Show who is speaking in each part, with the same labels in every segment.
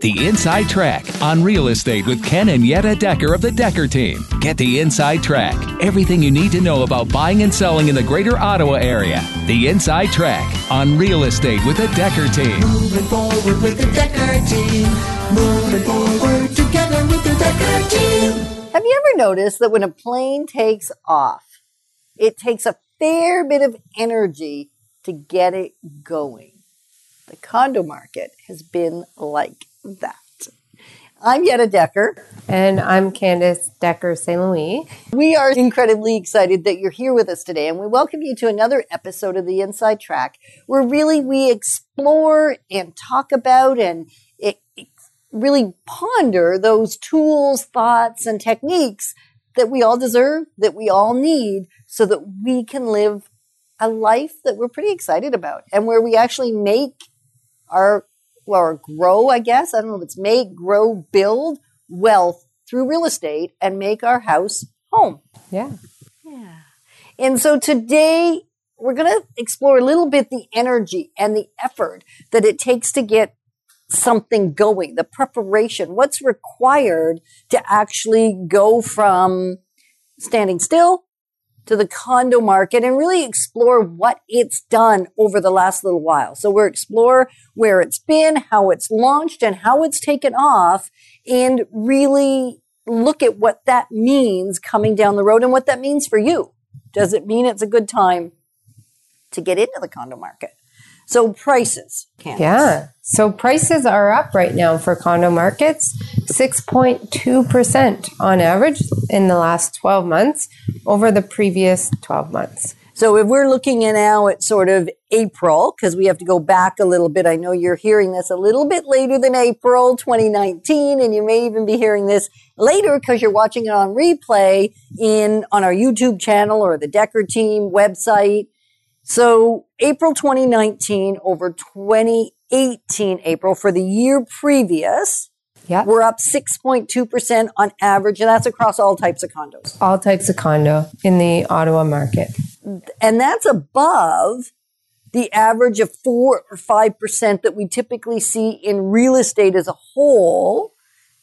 Speaker 1: The Inside Track on real estate with Ken and Yetta Decker of the Decker Team. Get the Inside Track. Everything you need to know about buying and selling in the greater Ottawa area. The Inside Track on real estate with the Decker Team.
Speaker 2: Moving forward with the Decker team. Moving forward together with the Decker team.
Speaker 3: Have you ever noticed that when a plane takes off, it takes a fair bit of energy to get it going? The condo market has been like that. I'm Yetta Decker.
Speaker 4: And I'm Candace Decker St. Louis.
Speaker 3: We are incredibly excited that you're here with us today, and we welcome you to another episode of the Inside Track, where really we explore and talk about and it, really ponder those tools, thoughts, and techniques that we all deserve, that we all need, so that we can live a life that we're pretty excited about and where we actually make our or grow, I guess. I don't know if it's make, grow, build wealth through real estate and make our house home.
Speaker 4: Yeah.
Speaker 3: Yeah. And so today we're going to explore a little bit the energy and the effort that it takes to get something going, the preparation, what's required to actually go from standing still to the condo market and really explore what it's done over the last little while. So we'll explore where it's been, how it's launched and how it's taken off and really look at what that means coming down the road and what that means for you. Does it mean it's a good time to get into the condo market? So prices. Candace.
Speaker 4: Yeah. So prices are up right now for condo markets, 6.2% on average in the last 12 months over the previous 12 months.
Speaker 3: So if we're looking at now at sort of April, because we have to go back a little bit. I know you're hearing this a little bit later than April 2019, and you may even be hearing this later because you're watching it on replay in on our YouTube channel or the Decker Team website. So April 2019 over 2018 April for the year previous,
Speaker 4: Yeah.
Speaker 3: we're up 6.2% on average, and that's across all types of condos.
Speaker 4: All types of condo in the Ottawa market.
Speaker 3: And that's above the average of four or 5% that we typically see in real estate as a whole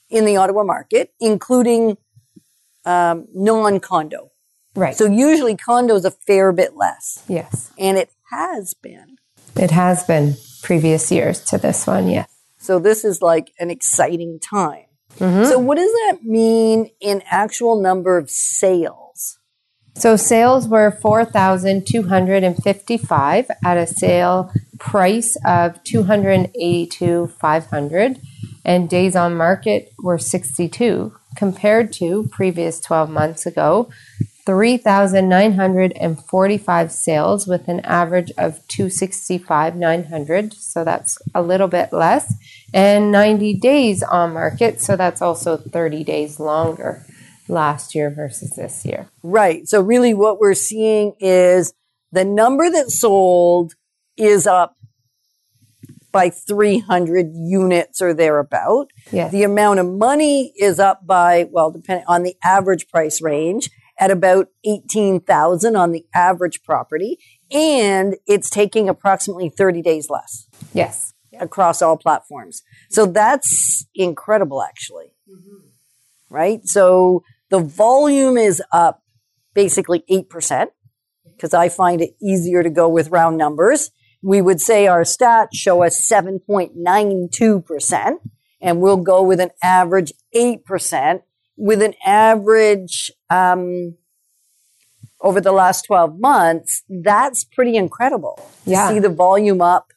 Speaker 3: in the Ottawa market, including um, non condo.
Speaker 4: Right.
Speaker 3: So usually condos a fair bit less,
Speaker 4: yes.
Speaker 3: and it has been.
Speaker 4: It has been previous years to this one. Yes.
Speaker 3: So this is like an exciting time.
Speaker 4: Mm-hmm.
Speaker 3: So what does that mean in actual number of sales?
Speaker 4: So sales were 4,255 at a sale price of 282,500 and days on market were 62 compared to previous 12 months ago 3,945 sales with an average of 265,900 so that's a little bit less and 90 days on market so that's also 30 days longer last year versus this year.
Speaker 3: Right. So really what we're seeing is the number that sold is up by 300 units or thereabout.
Speaker 4: Yes.
Speaker 3: The amount of money is up by, well, depending on the average price range at about 18,000 on the average property. And it's taking approximately 30 days less
Speaker 4: Yes.
Speaker 3: across all platforms. So that's incredible, actually. Mm-hmm. Right? So the volume is up basically 8%, because I find it easier to go with round numbers. We would say our stats show us 7.92%, and we'll go with an average 8%, with an average um, over the last 12 months. That's pretty incredible to
Speaker 4: Yeah.
Speaker 3: see the volume up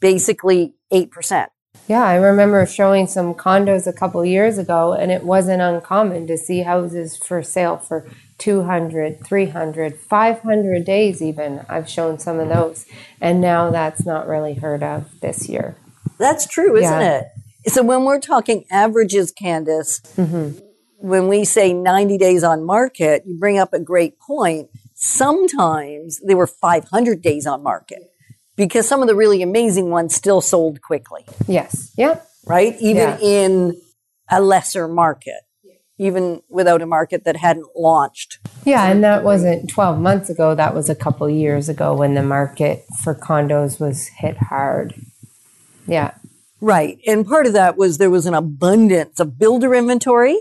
Speaker 3: basically 8%.
Speaker 4: Yeah, I remember showing some condos a couple years ago, and it wasn't uncommon to see houses for sale for 200, 300, 500 days, even. I've shown some of those. And now that's not really heard of this year.
Speaker 3: That's true, isn't
Speaker 4: Yeah.
Speaker 3: it? So when we're talking averages, Candace,
Speaker 4: Mm-hmm.
Speaker 3: When we say 90 days on market, you bring up a great point. Sometimes they were 500 days on market because some of the really amazing ones still sold quickly,
Speaker 4: Yes. Yep.
Speaker 3: right? Even
Speaker 4: Yeah.
Speaker 3: in a lesser market, even without a market that hadn't launched.
Speaker 4: Yeah, and that wasn't 12 months ago. That was a couple years ago when the market for condos was hit hard. Yeah.
Speaker 3: Right. And part of that was there was an abundance of builder inventory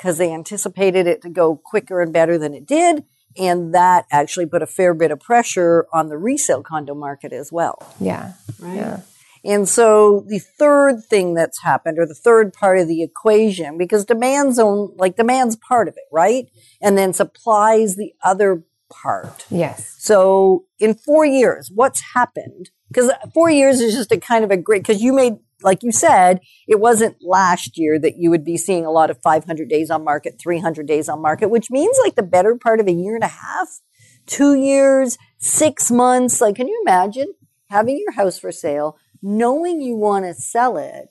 Speaker 3: because they anticipated it to go quicker and better than it did. And that actually put a fair bit of pressure on the resale condo market as well.
Speaker 4: Yeah.
Speaker 3: Right.
Speaker 4: Yeah.
Speaker 3: And so the third thing that's happened, or the third part of the equation, because demand's own, like demand's part of it, right? And then supply's the other part.
Speaker 4: Yes.
Speaker 3: So in four years, what's happened? Because four years is just a kind of a great, because you made, like you said, it wasn't last year that you would be seeing a lot of 500 days on market, 300 days on market, which means like the better part of a year and a half, two years, six months. Like, can you imagine having your house for sale, knowing you want to sell it,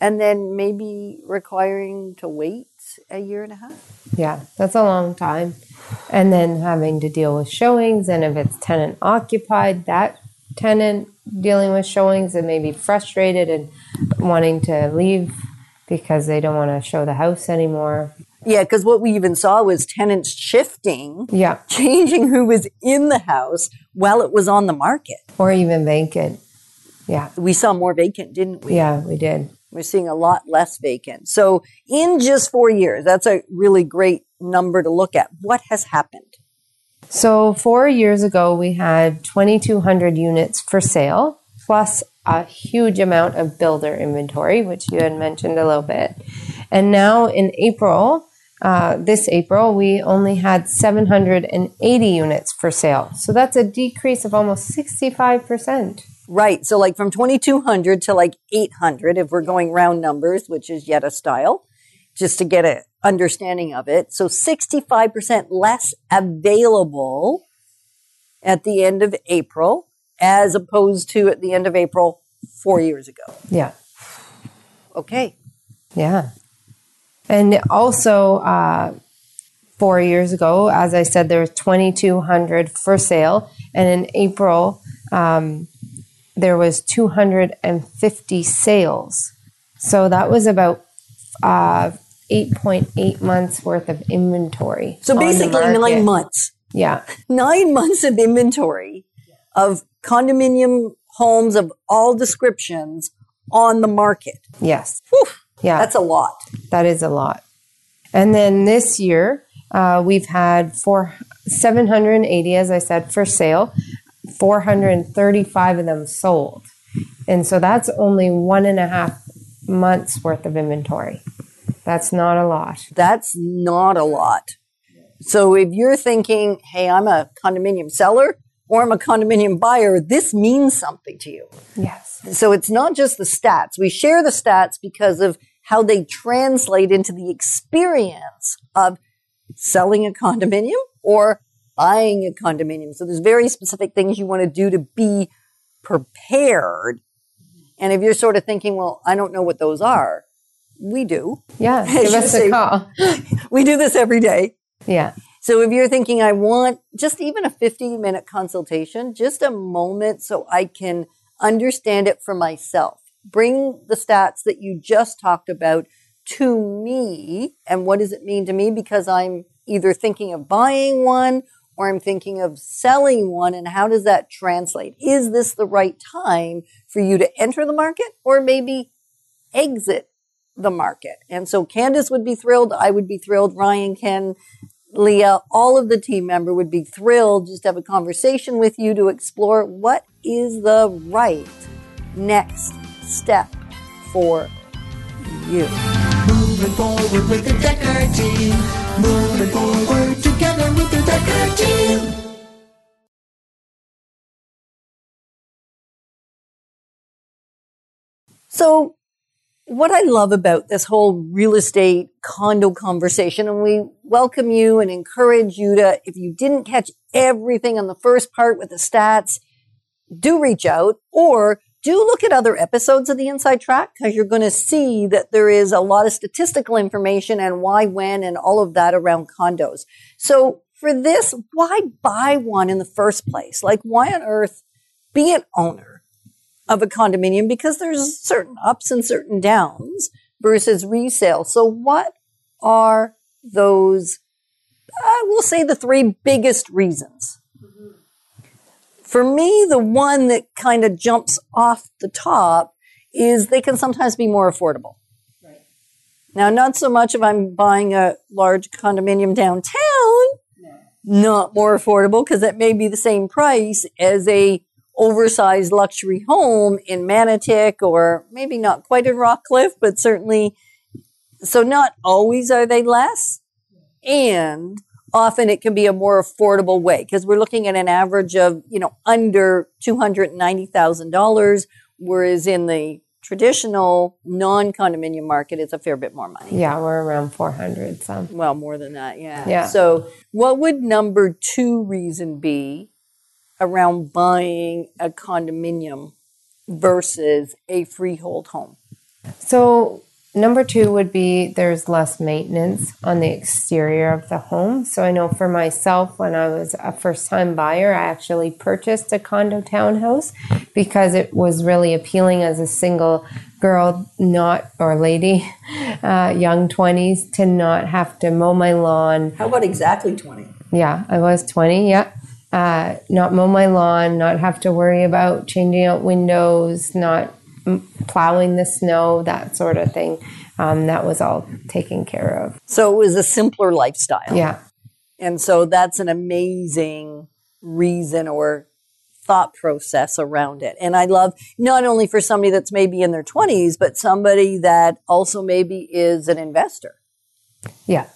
Speaker 3: and then maybe requiring to wait a year and a half?
Speaker 4: Yeah, that's a long time. And then having to deal with showings, and if it's tenant occupied, that tenant dealing with showings and maybe frustrated and wanting to leave because they don't want to show the house anymore.
Speaker 3: Yeah, because what we even saw was tenants shifting,
Speaker 4: Yeah,
Speaker 3: changing who was in the house while it was on the market.
Speaker 4: or even vacant. Yeah,
Speaker 3: We saw more vacant, didn't we?
Speaker 4: yeah, we did.
Speaker 3: We're seeing a lot less vacant. So in just four years, that's a really great number to look at. What has happened?
Speaker 4: So, four years ago, we had 2,200 units for sale, plus a huge amount of builder inventory, which you had mentioned a little bit. And now in April, uh, this April, we only had 780 units for sale. So, that's a decrease of almost 65%.
Speaker 3: Right. So like from 2200 to like 800, if we're going round numbers, which is Yetta style, just to get an understanding of it. So 65% less available at the end of April as opposed to at the end of April four years ago.
Speaker 4: Yeah.
Speaker 3: Okay.
Speaker 4: Yeah. And also, uh, four years ago, as I said, there was 2,200 for sale. And in April, um, there was 250 sales. So that was about uh, 8.8 months worth of inventory.
Speaker 3: So basically nine months.
Speaker 4: Yeah.
Speaker 3: nine months of inventory of condominium homes of all descriptions on the market.
Speaker 4: Yes.
Speaker 3: Whew,
Speaker 4: Yeah.
Speaker 3: that's a lot.
Speaker 4: That is a lot. And then this year, uh, we've had four, 780, as I said, for sale, 435 of them sold. And so that's only one and a half months worth of inventory. That's not a lot.
Speaker 3: That's not a lot. So if you're thinking, hey, I'm a condominium seller or I'm a condominium buyer, this means something to you.
Speaker 4: Yes.
Speaker 3: So it's not just the stats. We share the stats because of how they translate into the experience of selling a condominium or buying a condominium. So there's very specific things you want to do to be prepared. And if you're sort of thinking, well, I don't know what those are, we do.
Speaker 4: Yeah. Give us a call.
Speaker 3: We do this every day.
Speaker 4: Yeah.
Speaker 3: So if you're thinking, I want just even a 15 minute consultation, just a moment so I can understand it for myself. Bring the stats that you just talked about to me. And what does it mean to me? Because I'm either thinking of buying one or I'm thinking of selling one. And how does that translate? Is this the right time for you to enter the market or maybe exit the market? And so Candace would be thrilled. I would be thrilled. Ryan, Ken, Leah, all of the team member would be thrilled just to have a conversation with you to explore what is the right next step for you.
Speaker 2: Moving forward with the Decker team. Moving forward together with the Decker team.
Speaker 3: So, what I love about this whole real estate condo conversation, and we welcome you and encourage you to, if you didn't catch everything on the first part with the stats, do reach out or do look at other episodes of the Inside Track because you're going to see that there is a lot of statistical information and why, when, and all of that around condos. So for this, why buy one in the first place? Like, why on earth be an owner of a condominium? Because there's certain ups and certain downs versus resale. So what are those, uh, we'll say the three biggest reasons For me, the one that kind of jumps off the top is they can sometimes be more affordable. Right. Now, not so much if I'm buying a large condominium downtown, not more affordable because it may be the same price as a oversized luxury home in Manotick or maybe not quite in Rockcliffe, but certainly. So not always are they less, and often it can be a more affordable way because we're looking at an average of you know under two hundred ninety thousand dollars, whereas in the traditional non-condominium market, it's a fair bit more money.
Speaker 4: Yeah, we're around 400 some.
Speaker 3: Well, more than that, yeah.
Speaker 4: Yeah.
Speaker 3: So, what would number two reason be around buying a condominium versus a freehold home?
Speaker 4: So number two would be there's less maintenance on the exterior of the home. So I know for myself, when I was a first time buyer, I actually purchased a condo townhouse because it was really appealing as a single girl, not or lady, uh, young 20s, to not have to mow my lawn,
Speaker 3: How about exactly 20?
Speaker 4: yeah, I was 20. Yeah. Uh, not mow my lawn, not have to worry about changing out windows, not plowing the snow, that sort of thing. Um, that was all taken care of.
Speaker 3: So, it was a simpler lifestyle.
Speaker 4: Yeah.
Speaker 3: And so, that's an amazing reason or thought process around it. And I love not only for somebody that's maybe in their 20s, but somebody that also maybe is an investor.
Speaker 4: Yeah.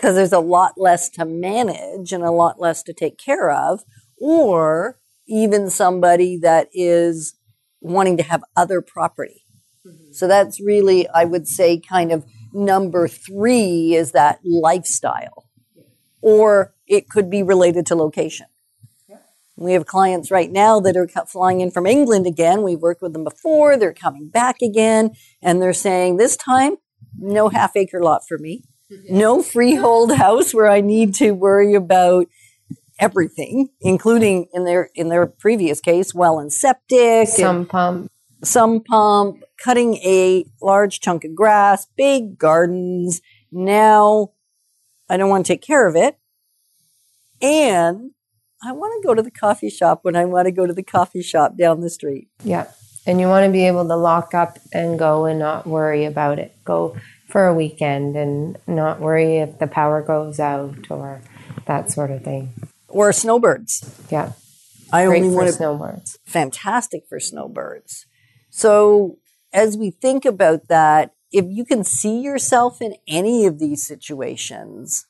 Speaker 3: Because there's a lot less to manage and a lot less to take care of, or even somebody that is wanting to have other property. Mm-hmm. So that's really, I would say, kind of number three is that lifestyle, or it could be related to location. We have clients right now that are flying in from England again. We've worked with them before. They're coming back again, and they're saying, This time, no half acre lot for me no freehold house where I need to worry about everything, including in their in their previous case, well and septic,
Speaker 4: Some pump.
Speaker 3: some pump, cutting a large chunk of grass, big gardens. Now I don't want to take care of it. And I want to go to the coffee shop when I want to go to the coffee shop down the street.
Speaker 4: Yeah. And you want to be able to lock up and go and not worry about it. Go for a weekend and not worry if the power goes out or that sort of thing.
Speaker 3: Or snowbirds.
Speaker 4: Yeah.
Speaker 3: I
Speaker 4: Great
Speaker 3: only
Speaker 4: for
Speaker 3: want
Speaker 4: snowbirds.
Speaker 3: fantastic for snowbirds. So, as we think about that, if you can see yourself in any of these situations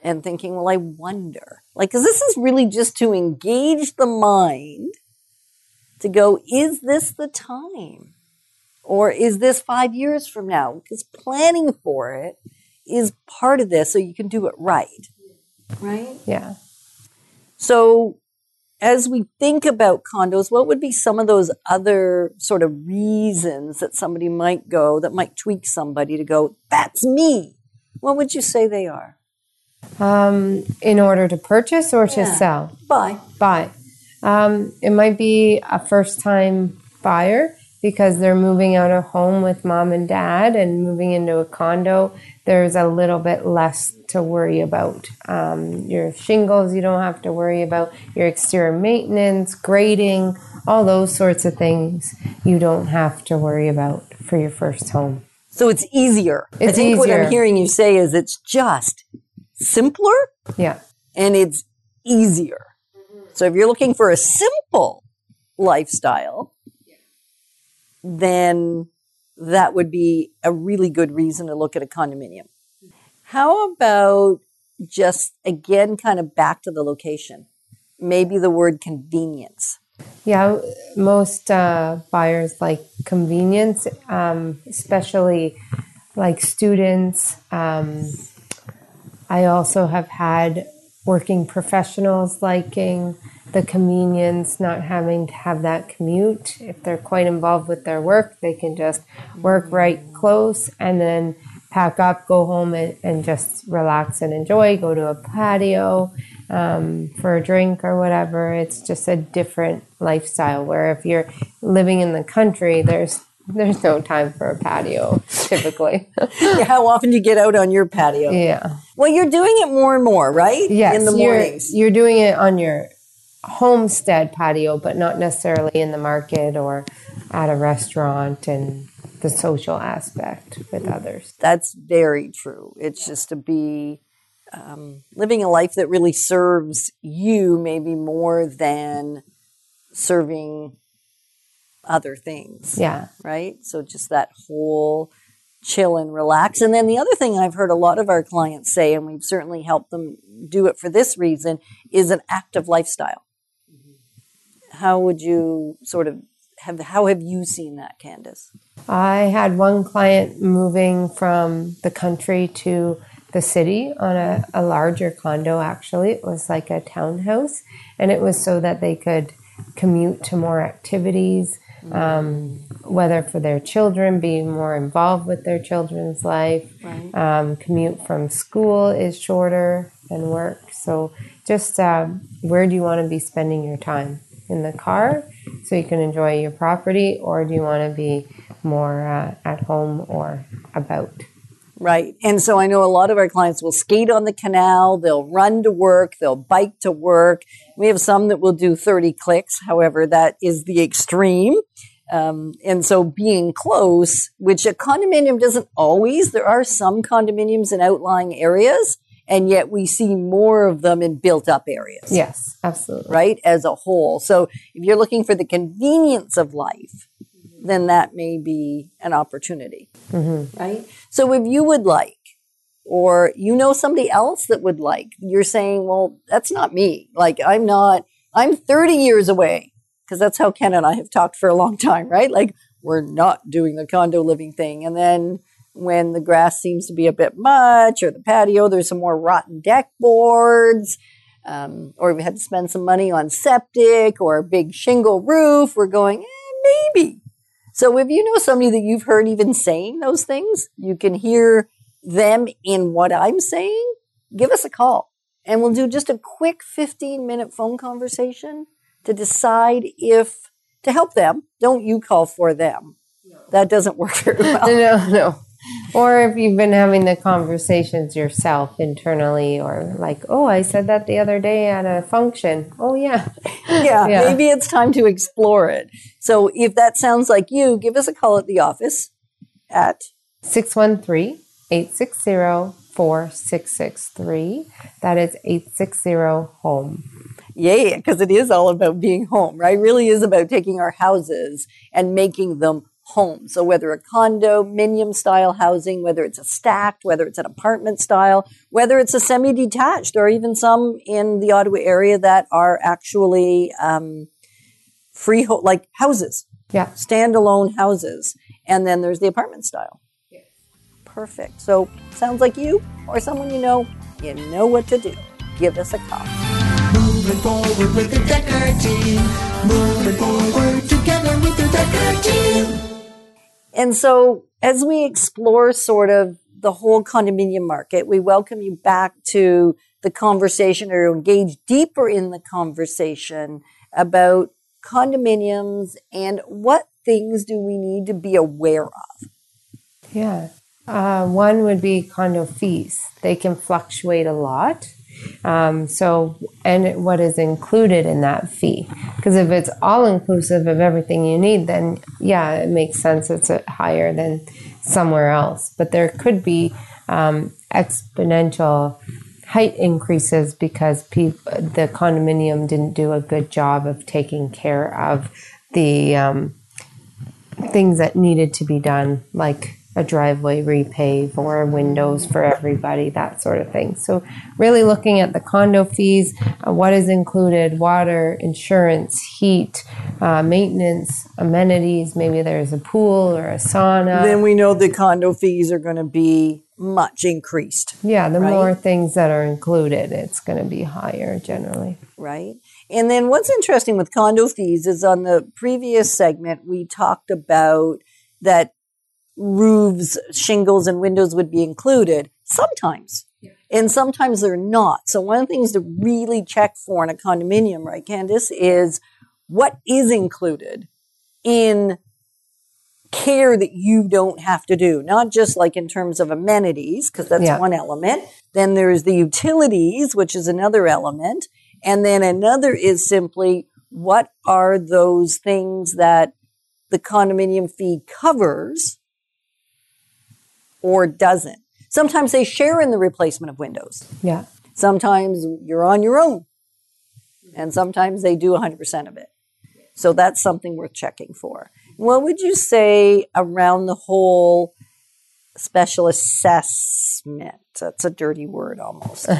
Speaker 3: and thinking, well, I wonder, like, because this is really just to engage the mind to go, is this the time? Or is this five years from now? Because planning for it is part of this so you can do it right. Right?
Speaker 4: Yeah.
Speaker 3: So, as we think about condos, what would be some of those other sort of reasons that somebody might go that might tweak somebody to go, that's me? What would you say they are?
Speaker 4: Um, in order to purchase or to
Speaker 3: Yeah.
Speaker 4: sell?
Speaker 3: Buy.
Speaker 4: buy. Um, it might be a first time buyer because they're moving out of home with mom and dad and moving into a condo. There's a little bit less to worry about. Um, your shingles, you don't have to worry about. Your exterior maintenance, grading, all those sorts of things you don't have to worry about for your first home.
Speaker 3: So it's easier. I
Speaker 4: It's
Speaker 3: think what I'm hearing you say is it's just simpler
Speaker 4: Yeah.
Speaker 3: and it's easier. So if you're looking for a simple lifestyle, then that would be a really good reason to look at a condominium. How about just again, kind of back to the location? Maybe the word convenience.
Speaker 4: Yeah, most uh, buyers like convenience, um, especially like students. Um, I also have had working professionals liking the convenience, not having to have that commute. If they're quite involved with their work, they can just work right close and then pack up, go home, and, and just relax and enjoy, go to a patio um, for a drink or whatever. It's just a different lifestyle. Where if you're living in the country, there's there's no time for a patio typically.
Speaker 3: yeah, How often do you get out on your patio?
Speaker 4: yeah.
Speaker 3: Well, you're doing it more and more, right?
Speaker 4: Yes.
Speaker 3: In the
Speaker 4: you're,
Speaker 3: mornings.
Speaker 4: You're doing it on your homestead patio, but not necessarily in the market or at a restaurant and the social aspect with others.
Speaker 3: That's very true. It's just to be um, living a life that really serves you, maybe more than serving other things.
Speaker 4: Yeah.
Speaker 3: right? So just that whole chill and relax. And then the other thing I've heard a lot of our clients say, and we've certainly helped them do it for this reason, is an active lifestyle. How would you sort of have, how have you seen that, Candace?
Speaker 4: I had one client moving from the country to the city on a, a larger condo, actually. It was like a townhouse, and it was so that they could commute to more activities, um, whether for their children, be more involved with their children's life.
Speaker 3: Right.
Speaker 4: Um, commute from school is shorter than work. So, just uh, where do you want to be spending your time? In the car, so you can enjoy your property, or do you want to be more uh, at home or about?
Speaker 3: Right. And so I know a lot of our clients will skate on the canal, they'll run to work, they'll bike to work. We have some that will do 30 clicks. However, that is the extreme. Um, and so being close, which a condominium doesn't always, there are some condominiums in outlying areas, and yet we see more of them in built up areas.
Speaker 4: Yes, absolutely.
Speaker 3: right, as a whole. So if you're looking for the convenience of life, then that may be an opportunity, mm-hmm. right? So if you would like, or you know somebody else that would like, you're saying, well, that's not me. Like I'm not, I'm 30 years away because that's how Ken and I have talked for a long time, right? Like we're not doing the condo living thing. And then when the grass seems to be a bit much or the patio, there's some more rotten deck boards um, or we had to spend some money on septic or a big shingle roof, we're going, eh, maybe. So if you know somebody that you've heard even saying those things, you can hear them in what I'm saying, give us a call and we'll do just a quick 15 minute phone conversation to decide if to help them. Don't you call for them. That doesn't work very well.
Speaker 4: No, no. Or if you've been having the conversations yourself internally, or like, oh, I said that the other day at a function. Oh, yeah.
Speaker 3: yeah,
Speaker 4: Yeah.
Speaker 3: maybe it's time to explore it. So if that sounds like you, give us a call at the office at
Speaker 4: 613 860 4663. That is 860 home.
Speaker 3: yeah, because it is all about being home, right? It really is about taking our houses and making them home. So whether a condo, condominium style housing, whether it's a stacked, whether it's an apartment style, whether it's a semi-detached, or even some in the Ottawa area that are actually um, freehold, like houses.
Speaker 4: Yeah.
Speaker 3: standalone houses. And then there's the apartment style. Perfect. So sounds like you or someone you know, you know what to do. Give us a call.
Speaker 2: Moving forward with the Decker team. Moving forward together with the Decker team.
Speaker 3: And so as we explore sort of the whole condominium market, we welcome you back to the conversation or engage deeper in the conversation about condominiums and what things do we need to be aware of.
Speaker 4: Yeah. Uh, one would be condo fees. They can fluctuate a lot. Um, so, and what is included in that fee? Because if it's all inclusive of everything you need, then yeah, it makes sense. It's uh, higher than somewhere else. But there could be um, exponential height increases because peop- the condominium didn't do a good job of taking care of the um, things that needed to be done, like a driveway repave or windows for everybody, that sort of thing. So, really looking at the condo fees, uh, what is included water, insurance, heat, uh, maintenance, amenities. Maybe there's a pool or a sauna.
Speaker 3: Then we know the condo fees are going to be much increased.
Speaker 4: yeah, the
Speaker 3: right?
Speaker 4: more things that are included, it's going to be higher generally.
Speaker 3: right? And then what's interesting with condo fees is on the previous segment, we talked about that roofs, shingles, and windows would be included sometimes. And sometimes they're not. So one of the things to really check for in a condominium, right, Candace, is what is included in care that you don't have to do, not just like in terms of amenities, because that's
Speaker 4: Yeah.
Speaker 3: one element. Then there's the utilities, which is another element. And then another is simply what are those things that the condominium fee covers or doesn't? Sometimes they share in the replacement of windows.
Speaker 4: Yeah.
Speaker 3: Sometimes you're on your own. And sometimes they do 100% of it. So that's something worth checking for. What would you say around the whole special assessment? That's a dirty word almost.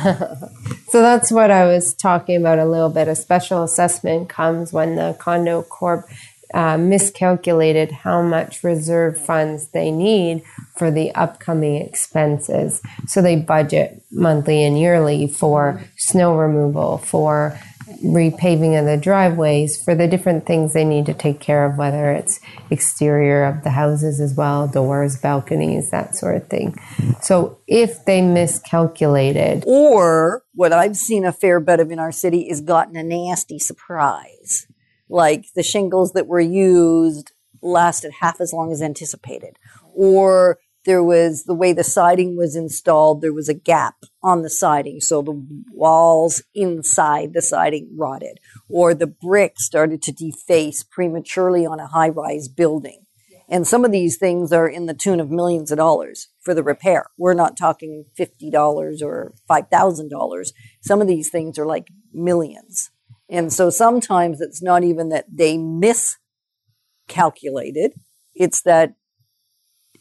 Speaker 4: So that's what I was talking about a little bit. A special assessment comes when the condo corp uh, miscalculated how much reserve funds they need for the upcoming expenses. So they budget monthly and yearly for snow removal, for repaving of the driveways, for the different things they need to take care of, whether it's exterior of the houses as well, doors, balconies, that sort of thing. So if they miscalculated,
Speaker 3: or what I've seen a fair bit of in our city is gotten a nasty surprise. Like the shingles that were used lasted half as long as anticipated. Or there was the way the siding was installed, there was a gap on the siding. So the walls inside the siding rotted. Or the brick started to deface prematurely on a high rise building. And some of these things are in the tune of millions of dollars for the repair. We're not talking $50 or $5,000. Some of these things are like millions. And so sometimes it's not even that they miscalculated, it's that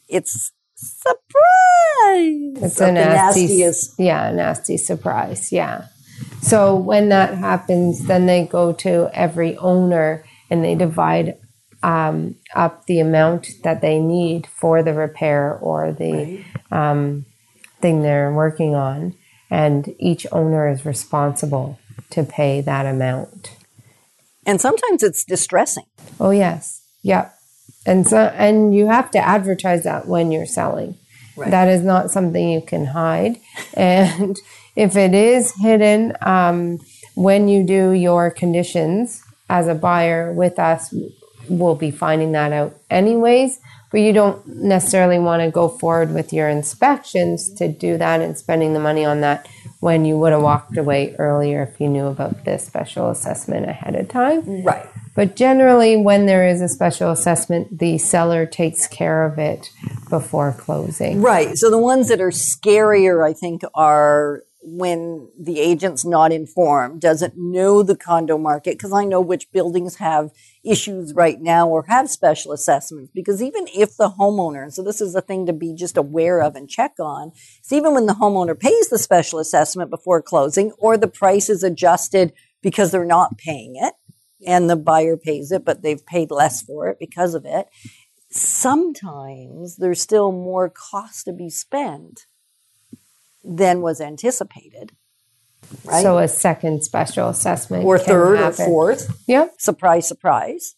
Speaker 3: it's surprise.
Speaker 4: It's a nasty,
Speaker 3: nastiest.
Speaker 4: yeah, nasty surprise. Yeah. So when that happens, then they go to every owner and they divide um, up the amount that they need for the repair or the um, thing they're working on, and each owner is responsible to pay that amount.
Speaker 3: And sometimes it's distressing.
Speaker 4: Oh yes, yep. And so, and you have to advertise that when you're selling.
Speaker 3: Right.
Speaker 4: That is not something you can hide. And if it is hidden, um, when you do your conditions as a buyer with us, we'll be finding that out anyways. But you don't necessarily want to go forward with your inspections to do that and spending the money on that when you would have walked away earlier if you knew about this special assessment ahead of time.
Speaker 3: Right.
Speaker 4: But generally, when there is a special assessment, the seller takes care of it before closing.
Speaker 3: Right. So the ones that are scarier, I think, are when the agent's not informed, doesn't know the condo market, because I know which buildings have issues right now or have special assessments. Because even if the homeowner, and so this is a thing to be just aware of and check on, is even when the homeowner pays the special assessment before closing or the price is adjusted because they're not paying it and the buyer pays it, but they've paid less for it because of it. Sometimes there's still more cost to be spent than was anticipated. Right?
Speaker 4: So a second special assessment
Speaker 3: or third or fourth.
Speaker 4: Yep.
Speaker 3: Surprise, surprise.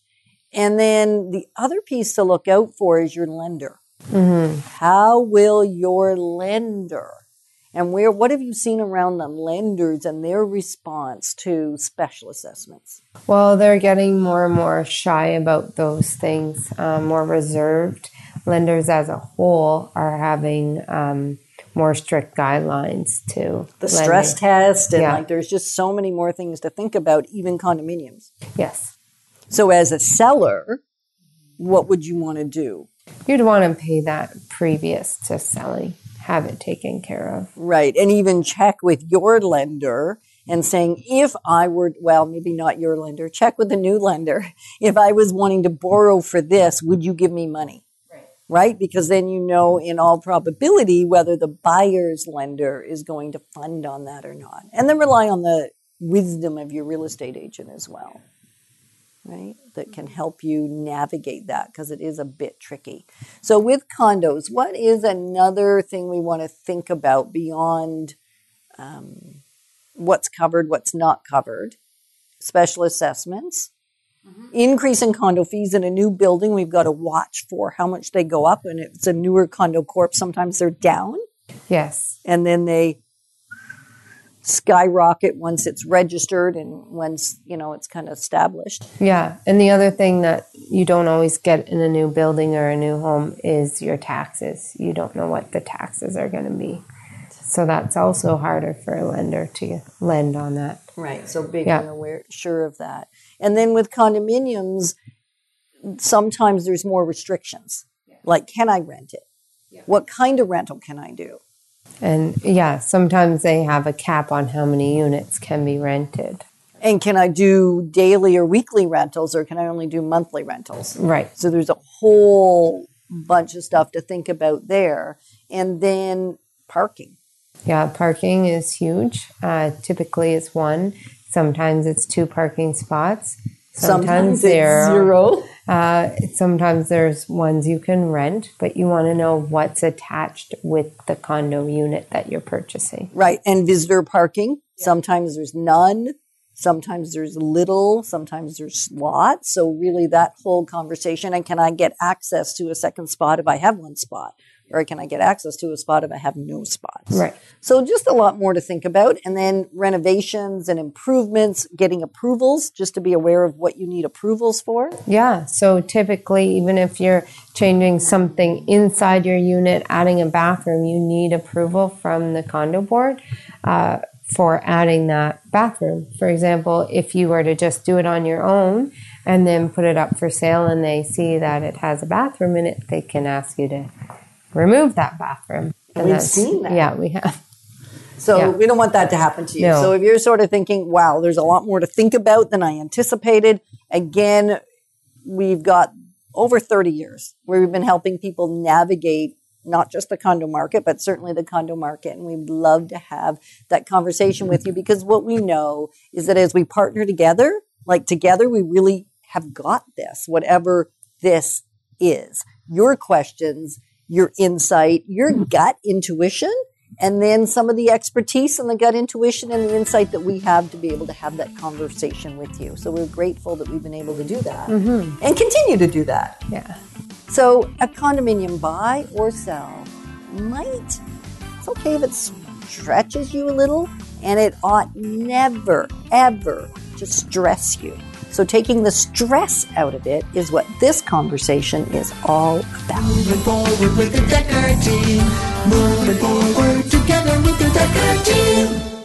Speaker 3: And then the other piece to look out for is your lender.
Speaker 4: Mm-hmm.
Speaker 3: How will your lender and where what have you seen around the lenders and their response to special assessments?
Speaker 4: Well, they're getting more and more shy about those things, um, more reserved. Lenders as a whole are having um, more strict guidelines to
Speaker 3: The stress test and
Speaker 4: Yeah.
Speaker 3: like there's just so many more things to think about, even condominiums.
Speaker 4: Yes.
Speaker 3: So as a seller, what would you want to do?
Speaker 4: You'd want to pay that previous to selling, have it taken care of.
Speaker 3: Right. And even check with your lender and saying, if I were, well, maybe not your lender, check with the new lender. If I was wanting to borrow for this, would you give me money? Right. Because then you know in all probability whether the buyer's lender is going to fund on that or not. And then rely on the wisdom of your real estate agent as well. Right. That can help you navigate that because it is a bit tricky. So with condos, what is another thing we want to think about beyond um, what's covered, what's not covered? Special assessments, Mm-hmm. increase in condo fees in a new building. We've got to watch for how much they go up, and if it's a newer condo corp, sometimes they're down,
Speaker 4: Yes.
Speaker 3: and then they skyrocket once it's registered and once you know it's kind of established.
Speaker 4: Yeah. And the other thing that you don't always get in a new building or a new home is your taxes. You don't know what the taxes are going to be. So that's also harder for a lender to lend on that.
Speaker 3: Right. So being
Speaker 4: Yeah.
Speaker 3: aware, sure of that. And then with condominiums, sometimes there's more restrictions. Like, can I rent it? What kind of rental can I do?
Speaker 4: And yeah, sometimes they have a cap on how many units can be rented.
Speaker 3: And can I do daily or weekly rentals, or can I only do monthly rentals?
Speaker 4: Right.
Speaker 3: So there's a whole bunch of stuff to think about there. And then parking.
Speaker 4: Yeah, parking is huge. Uh, typically, it's one. Sometimes it's two parking spots.
Speaker 3: Sometimes,
Speaker 4: there
Speaker 3: it's
Speaker 4: are-
Speaker 3: zero.
Speaker 4: Uh, sometimes there's ones you can rent, but you want to know what's attached with the condo unit that you're purchasing.
Speaker 3: Right. And visitor parking. Sometimes there's none. Sometimes there's little. Sometimes there's lots. So really that whole conversation. And can I get access to a second spot if I have one spot? Or can I get access to a spot if I have no spots?
Speaker 4: Right.
Speaker 3: So just a lot more to think about. And then renovations and improvements, getting approvals, just to be aware of what you need approvals for.
Speaker 4: Yeah. So typically, even if you're changing something inside your unit, adding a bathroom, you need approval from the condo board uh, for adding that bathroom. For example, if you were to just do it on your own and then put it up for sale and they see that it has a bathroom in it, they can ask you to remove that bathroom. And
Speaker 3: We've seen that.
Speaker 4: Yeah, we have.
Speaker 3: So
Speaker 4: Yeah.
Speaker 3: we don't want that to happen to you.
Speaker 4: No.
Speaker 3: So if you're sort of thinking, wow, there's a lot more to think about than I anticipated, again, we've got over 30 years where we've been helping people navigate not just the condo market, but certainly the condo market. And we'd love to have that conversation with you because what we know is that as we partner together, like together, we really have got this, whatever this is. Your questions, your insight, your hmm. gut intuition, and then some of the expertise and the gut intuition and the insight that we have to be able to have that conversation with you. So we're grateful that we've been able to do that mm-hmm. and continue to do that.
Speaker 4: Yeah.
Speaker 3: So a condominium buy or sell might, it's okay if it stretches you a little, and it ought never, ever to stress you. So taking the stress out of it is what this conversation is all about.
Speaker 2: Moving forward with the Decker team. Moving forward together with the Decker team.